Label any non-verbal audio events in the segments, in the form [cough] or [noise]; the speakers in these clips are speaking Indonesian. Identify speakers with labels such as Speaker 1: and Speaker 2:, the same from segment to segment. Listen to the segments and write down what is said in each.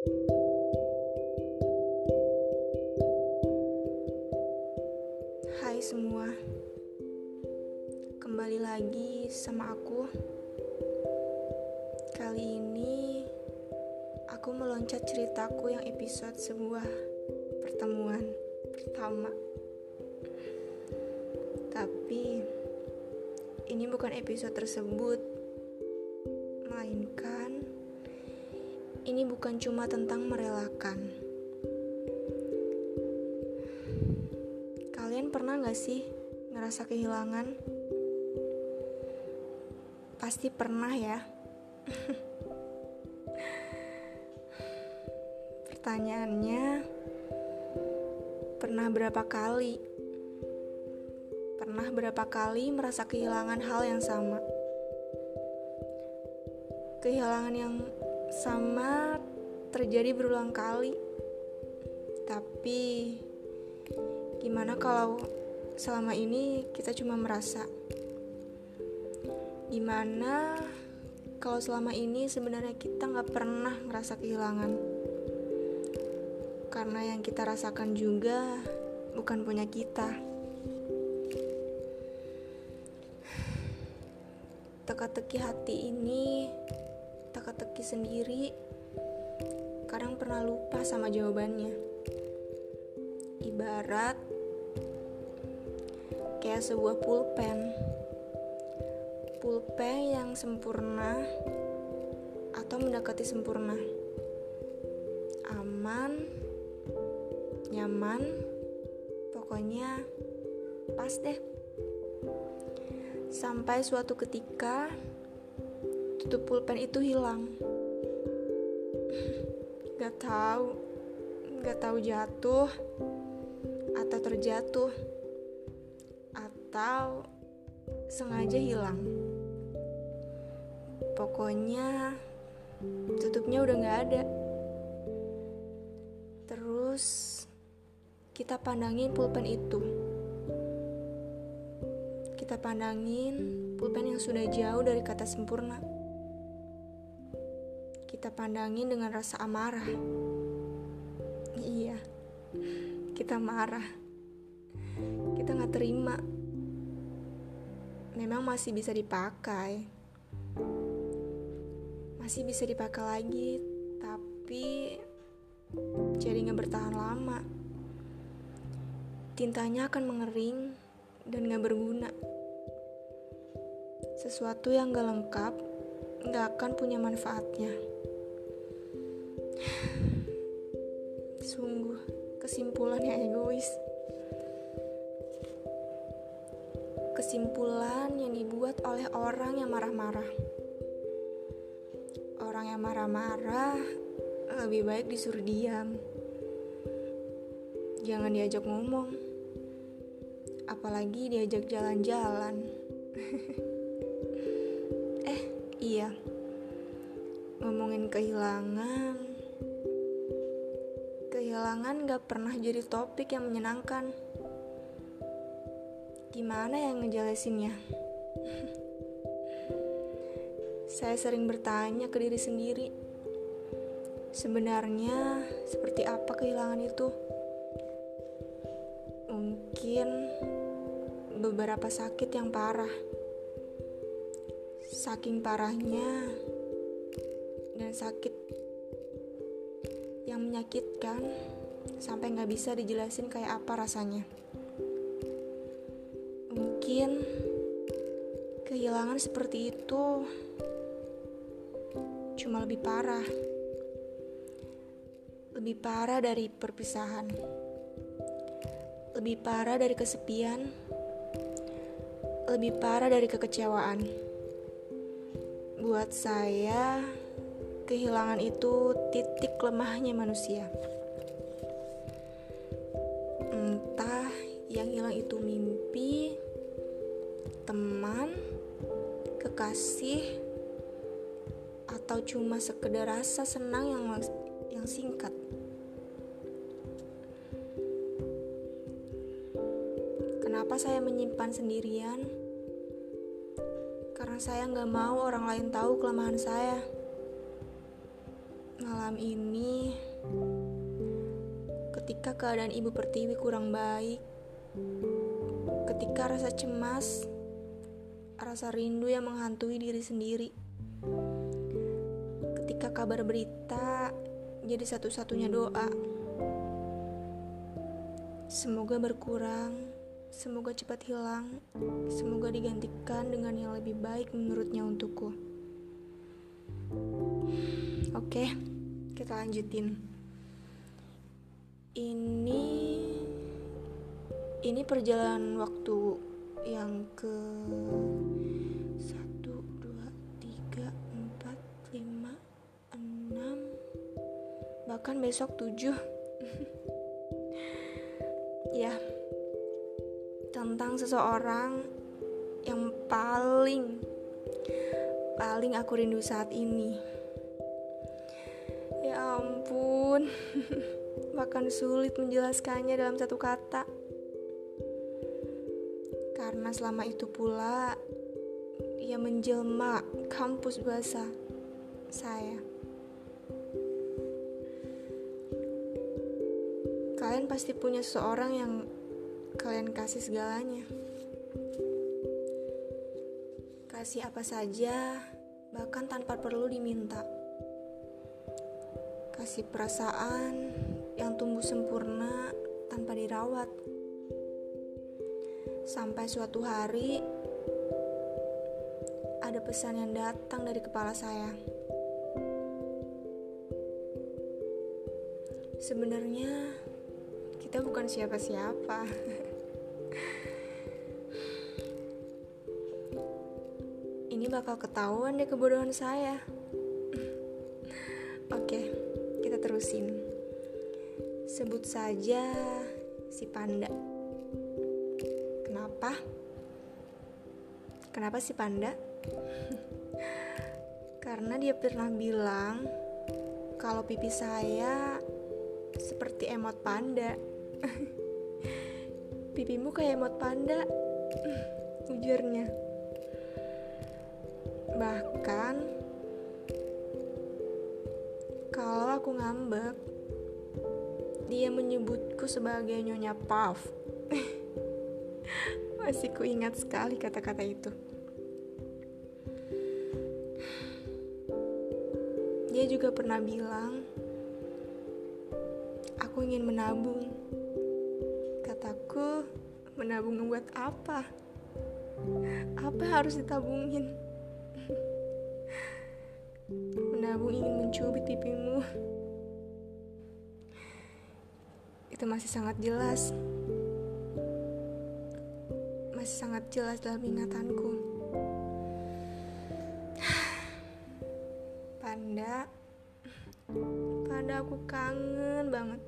Speaker 1: Hai semua, kembali lagi sama aku. Kali ini aku meloncat ceritaku yang episode sebuah pertemuan pertama. Tapi ini bukan episode tersebut, ini bukan cuma tentang merelakan. Kalian pernah gak sih ngerasa kehilangan? Pasti pernah ya. [laughs] Pertanyaannya, pernah berapa kali? Pernah berapa kali merasa kehilangan hal yang sama? Kehilangan yang sama terjadi berulang kali, tapi Gimana kalau selama ini kita cuma merasa? Gimana kalau selama ini sebenarnya kita nggak pernah ngerasa kehilangan? Karena yang kita rasakan juga bukan punya kita. Teka-teki hati ini, teka-teki sendiri, kadang pernah lupa sama jawabannya. Ibarat kayak sebuah pulpen. Pulpen yang sempurna atau mendekati sempurna. Aman nyaman pokoknya pas deh. Sampai suatu ketika tutup pulpen itu hilang gak tahu gak tahu jatuh atau terjatuh atau sengaja hilang. Pokoknya tutupnya udah gak ada. Terus kita pandangin pulpen itu. Kita pandangin pulpen yang sudah jauh dari kata sempurna. Kita pandangin dengan rasa amarah. Iya, kita marah. Kita nggak terima. Memang masih bisa dipakai. Masih bisa dipakai lagi tapi jadi nggak bertahan lama. Tintanya akan mengering dan nggak berguna. Sesuatu yang gak lengkap nggak akan punya manfaatnya sungguh kesimpulan yang egois kesimpulan yang dibuat oleh orang yang marah-marah. Orang yang marah-marah lebih baik disuruh diam. Jangan diajak ngomong. Apalagi diajak jalan-jalan. [laughs] eh, iya. Ngomongin kehilangan. Kehilangan gak pernah jadi topik yang menyenangkan Gimana yang ngejelasinnya? [laughs] Saya sering bertanya ke diri sendiri, sebenarnya seperti apa kehilangan itu? Mungkin beberapa sakit yang parah, saking parahnya, dan sakit yang menyakitkan sampai nggak bisa dijelasin kayak apa rasanya mungkin kehilangan seperti itu cuma lebih parah. Lebih parah dari perpisahan. Lebih parah dari kesepian. Lebih parah dari kekecewaan. Buat saya, kehilangan itu titik lemahnya manusia. Rasa senang yang yang singkat. Kenapa saya menyimpan sendirian? Karena saya nggak mau orang lain tahu kelemahan saya. malam ini ketika keadaan Ibu Pertiwi kurang baik, ketika rasa cemas, rasa rindu yang menghantui diri sendiri, kabar berita jadi satu-satunya doa. Semoga berkurang, semoga cepat hilang, semoga digantikan dengan yang lebih baik menurutnya untukku. Oke, kita lanjutin ini ini perjalanan waktu yang ke bahkan besok tujuh [laughs] ya tentang seseorang yang paling paling aku rindu saat ini ya ampun [laughs] bahkan sulit menjelaskannya dalam satu kata. Karena selama itu pula ia menjelma kampus bahasa saya. Pasti punya seseorang yang kalian kasih segalanya. Kasih apa saja, bahkan tanpa perlu diminta. Kasih perasaan, yang tumbuh sempurna tanpa dirawat. Sampai suatu hari ada pesan yang datang dari kepala saya. Sebenarnya kita bukan siapa-siapa. Ini bakal ketahuan deh kebodohan saya. Oke, kita terusin. Sebut saja si panda. Kenapa? Kenapa si panda? Karena dia pernah bilang kalau pipi saya seperti emot panda. [laughs] Pipimu kayak emot panda. Ujarnya. Bahkan kalau aku ngambek dia menyebutku sebagai Nyonya Puff. [laughs] Masih kuingat sekali kata-kata itu. Dia juga pernah bilang, aku ingin menabung. Kataku, menabung buat apa? Apa harus ditabungin? menabung ingin mencubit pipimu. itu masih sangat jelas. Masih sangat jelas dalam ingatanku. Panda, Panda aku kangen banget.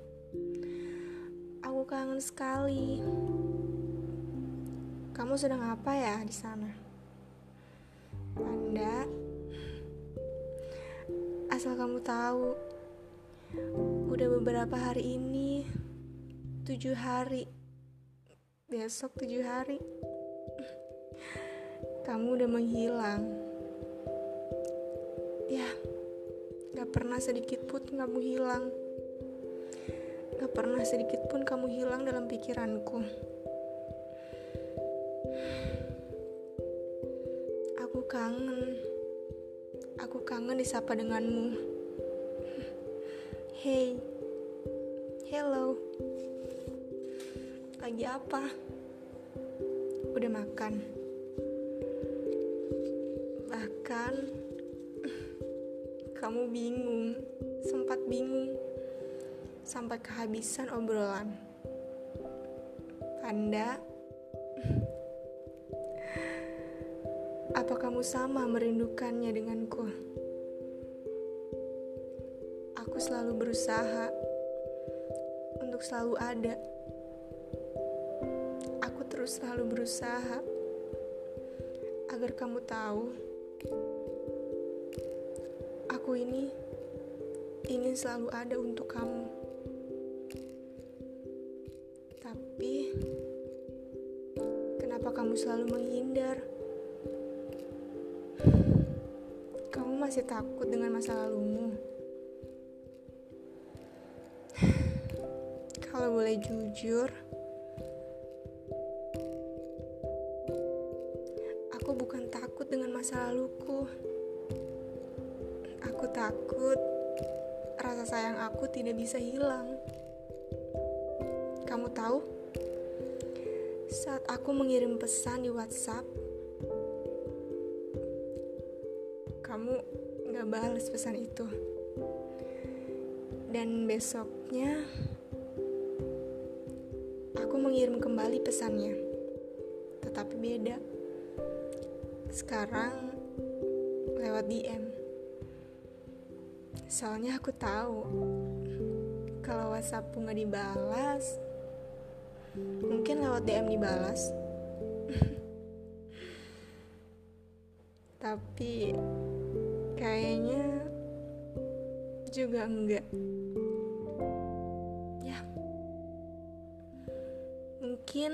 Speaker 1: Aku kangen sekali. Kamu sedang apa ya di sana? Panda, asal kamu tahu, udah beberapa hari ini tujuh hari. Besok tujuh hari. Kamu udah menghilang. Ya gak pernah sedikit pun kamu hilang gak pernah sedikit pun kamu hilang dalam pikiranku. Aku kangen. Aku kangen disapa denganmu. Hey. Hello. Lagi apa? Udah makan? Bahkan [clears throat] kamu bingung, sempat bingung sampai kehabisan obrolan. Panda, apa kamu sama merindukannya denganku? Aku selalu berusaha untuk selalu ada terus selalu berusaha agar kamu tahu aku ini ingin selalu ada untuk kamu. kamu selalu menghindar. Kamu masih takut dengan masa lalumu. Kalau boleh jujur, aku bukan takut dengan masa laluku. Aku takut rasa sayang aku tidak bisa hilang. Kamu tahu? Saat aku mengirim pesan di WhatsApp, kamu gak balas pesan itu. Dan besoknya, aku mengirim kembali pesannya, tetapi beda. Sekarang lewat DM. Soalnya aku tahu kalau WhatsApp nggak dibalas, mungkin lewat DM dibalas. Tapi kayaknya juga enggak. Mungkin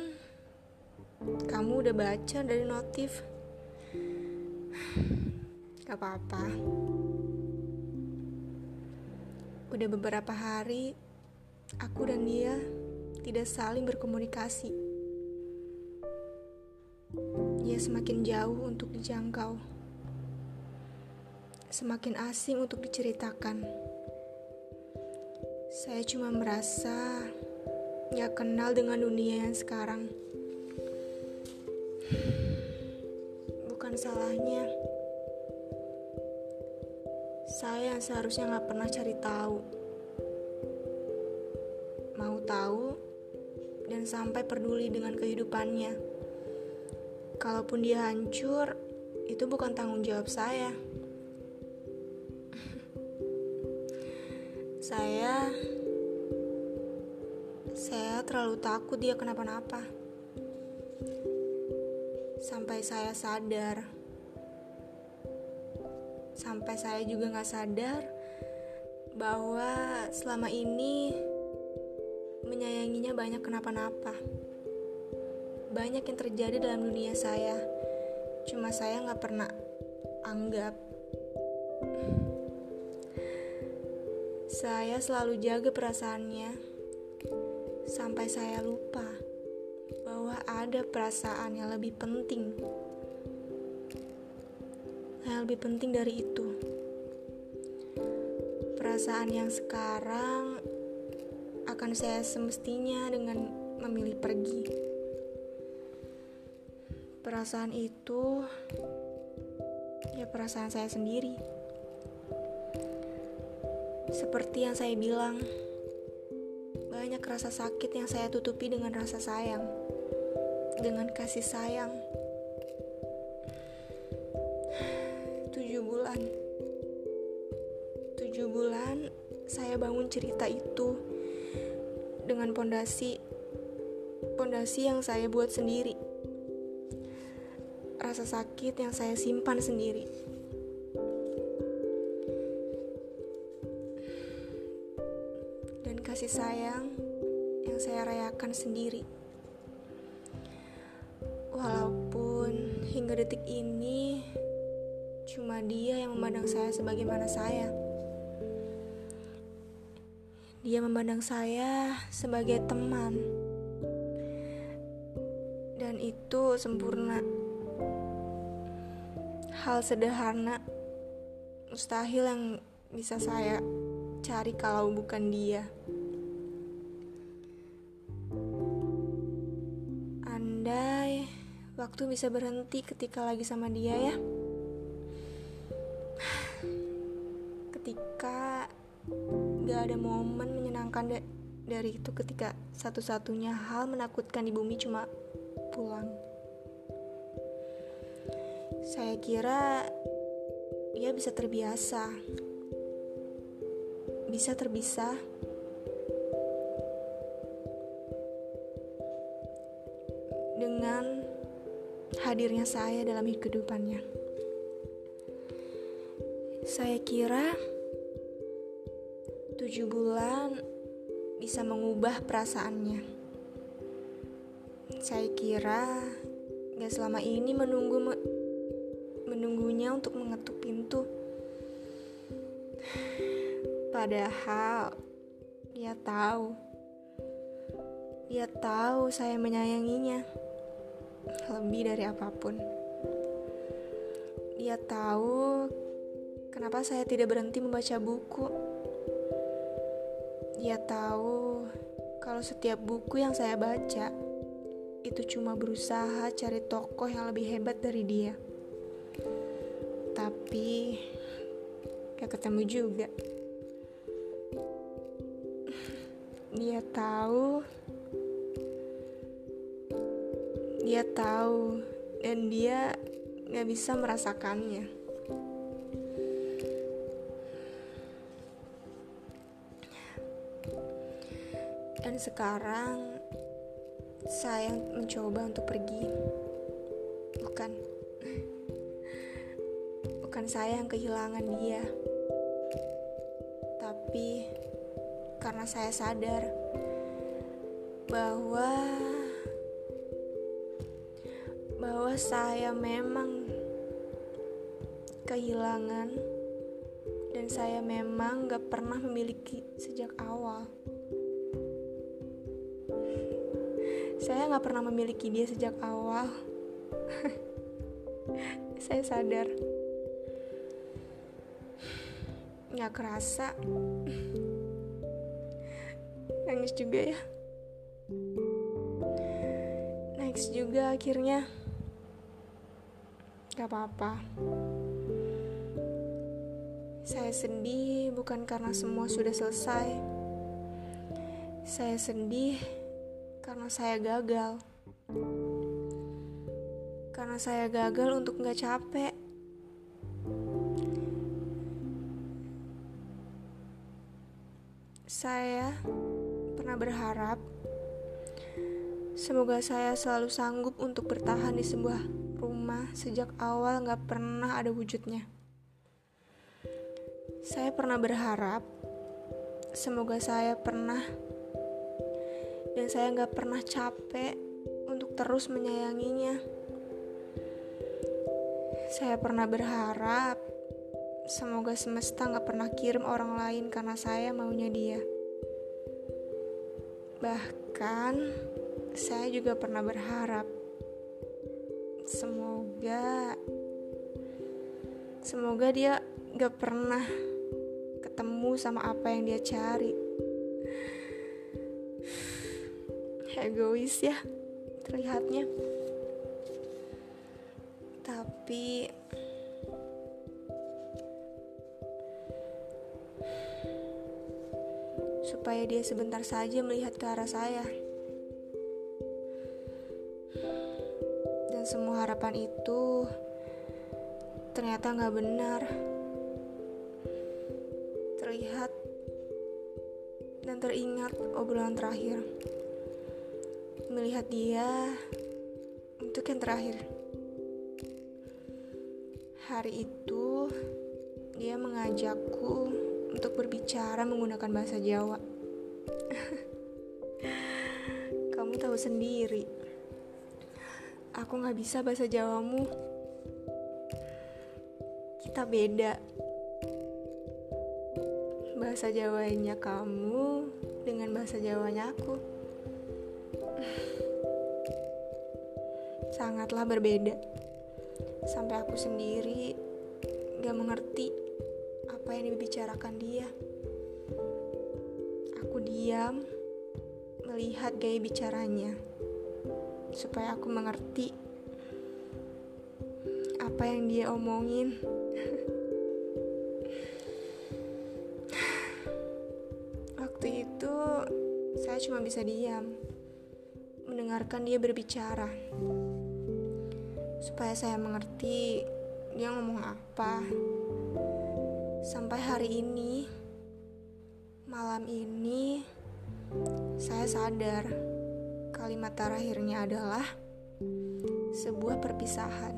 Speaker 1: kamu udah baca dari notif. Gak apa-apa. Udah beberapa hari, aku dan dia tidak saling berkomunikasi. Dia semakin jauh untuk dijangkau. Semakin asing untuk diceritakan. Saya cuma merasa gak kenal dengan dunia yang sekarang. Bukan salahnya. Saya yang seharusnya gak pernah cari tahu. Sampai peduli dengan kehidupannya. Kalaupun dia hancur, itu bukan tanggung jawab saya. [laughs] saya saya terlalu takut dia kenapa-napa. Sampai saya sadar. Sampai saya juga gak sadar bahwa selama ini menyayanginya banyak kenapa-napa. Banyak yang terjadi dalam dunia saya. Cuma saya gak pernah anggap. Saya selalu jaga perasaannya sampai saya lupa bahwa ada perasaan yang lebih penting. Yang lebih penting dari itu. Perasaan yang sekarang akan saya semestinya dengan memilih pergi. Perasaan itu ya perasaan saya sendiri. Seperti yang saya bilang, banyak rasa sakit yang saya tutupi dengan rasa sayang, dengan kasih sayang. Tujuh bulan, tujuh bulan saya bangun cerita itu dengan pondasi, pondasi yang saya buat sendiri, rasa sakit yang saya simpan sendiri. dan kasih sayang yang saya rayakan sendiri. Walaupun hingga detik ini cuma dia yang memandang saya sebagaimana saya. Dia memandang saya sebagai teman. Dan itu sempurna. Hal sederhana mustahil yang bisa saya cari kalau bukan dia. Andai waktu bisa berhenti ketika lagi sama dia ya. Ada momen menyenangkan da dari itu ketika satu-satunya hal menakutkan di bumi cuma pulang. Saya kira dia bisa terbiasa bisa terpisah dengan hadirnya saya dalam kehidupannya. Saya kira tujuh bulan bisa mengubah perasaannya. Saya kira gak selama ini menunggu menunggunya untuk mengetuk pintu. Padahal dia tahu Dia tahu saya menyayanginya lebih dari apa pun. Dia tahu kenapa saya tidak berhenti membaca buku. Dia tahu kalau setiap buku yang saya baca itu cuma berusaha cari tokoh yang lebih hebat dari dia. Tapi gak ketemu juga. Dia tahu Dia tahu dan dia gak bisa merasakannya. Sekarang saya mencoba untuk pergi. Bukan. [laughs] Bukan saya yang kehilangan dia. Tapi karena saya sadar bahwa bahwa saya memang kehilangan dan saya memang gak pernah memiliki sejak awal. Saya gak pernah memiliki dia sejak awal. [laughs] saya sadar. Gak kerasa. Nangis juga ya. Next juga akhirnya. Gak apa-apa. Saya sedih bukan karena semua sudah selesai. Saya sedih karena saya gagal. Karena saya gagal untuk gak capek. Saya pernah berharap semoga saya selalu sanggup untuk bertahan di sebuah rumah sejak awal gak pernah ada wujudnya. Saya pernah berharap, semoga saya pernah dan saya gak pernah capek untuk terus menyayanginya. Saya pernah berharap, semoga semesta gak pernah kirim orang lain karena saya maunya dia. Bahkan, saya juga pernah berharap semoga semoga dia gak pernah ketemu sama apa yang dia cari egois ya terlihatnya tapi supaya dia sebentar saja melihat ke arah saya semua harapan itu ternyata nggak benar. Terlihat dan teringat obrolan terakhir. Melihat dia untuk yang terakhir. Hari itu dia mengajakku untuk berbicara menggunakan bahasa Jawa. [laughs] Kamu tahu sendiri aku gak bisa bahasa Jawamu. Kita beda. Bahasa Jawanya kamu dengan bahasa Jawanya aku. Sangatlah berbeda. Sampai aku sendiri gak mengerti apa yang dibicarakan dia. Aku diam melihat gaya bicaranya supaya aku mengerti apa yang dia omongin. Waktu itu saya cuma bisa diam, mendengarkan dia berbicara. Supaya saya mengerti dia ngomong apa. Sampai hari ini, malam ini, saya sadar kalimat terakhirnya adalah sebuah perpisahan.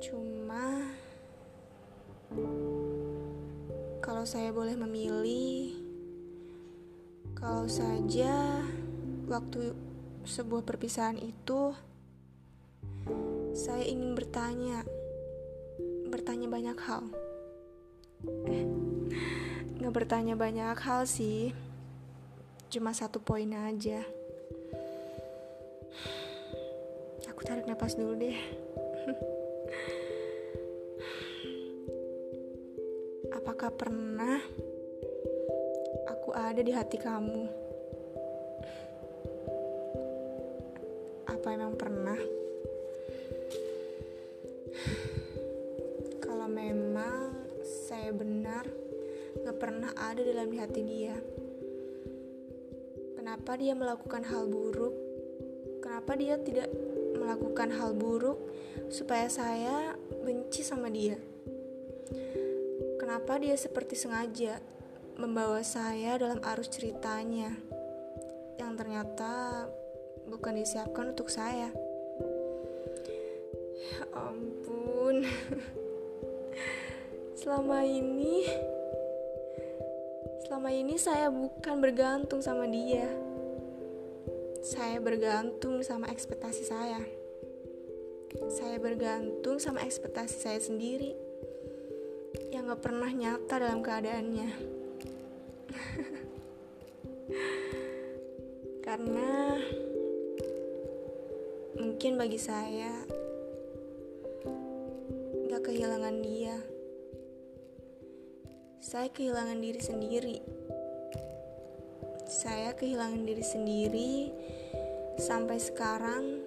Speaker 1: Cuma kalau saya boleh memilih, kalau saja waktu sebuah perpisahan itu saya ingin bertanya, bertanya banyak hal. Eh, nggak bertanya banyak hal sih cuma satu poin aja. Aku tarik nafas dulu deh. Apakah pernah aku ada di hati kamu? Apa emang pernah? Kalau memang saya benar, gak pernah ada dalam hati dia. Kenapa dia melakukan hal buruk? Kenapa dia tidak melakukan hal buruk supaya saya benci sama dia? Kenapa dia seperti sengaja membawa saya dalam arus ceritanya yang ternyata bukan disiapkan untuk saya? Ya ampun. [laughs] selama ini selama ini saya bukan bergantung sama dia. Saya bergantung sama ekspektasi saya. Saya bergantung sama ekspektasi saya sendiri yang gak pernah nyata dalam keadaannya. [laughs] Karena mungkin bagi saya gak kehilangan dia. Saya kehilangan diri sendiri. Saya kehilangan diri sendiri sampai sekarang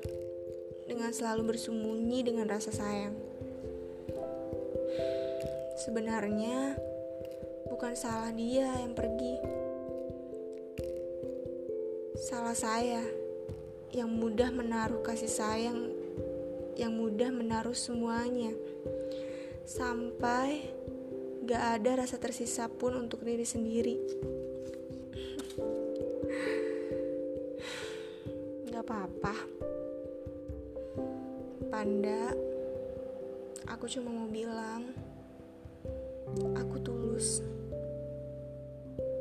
Speaker 1: dengan selalu bersembunyi dengan rasa sayang. Sebenarnya bukan salah dia yang pergi. Salah saya yang mudah menaruh kasih sayang, yang mudah menaruh semuanya. Sampai gak ada rasa tersisa pun untuk diri sendiri. Gak apa-apa. Panda, aku cuma mau bilang Aku tulus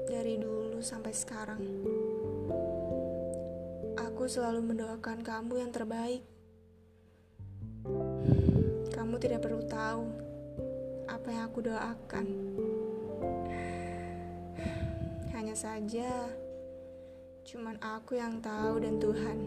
Speaker 1: dari dulu sampai sekarang. Selalu mendoakan kamu yang terbaik. Kamu tidak perlu tahu apa yang aku doakan. Hanya saja, cuman aku yang tahu dan Tuhan.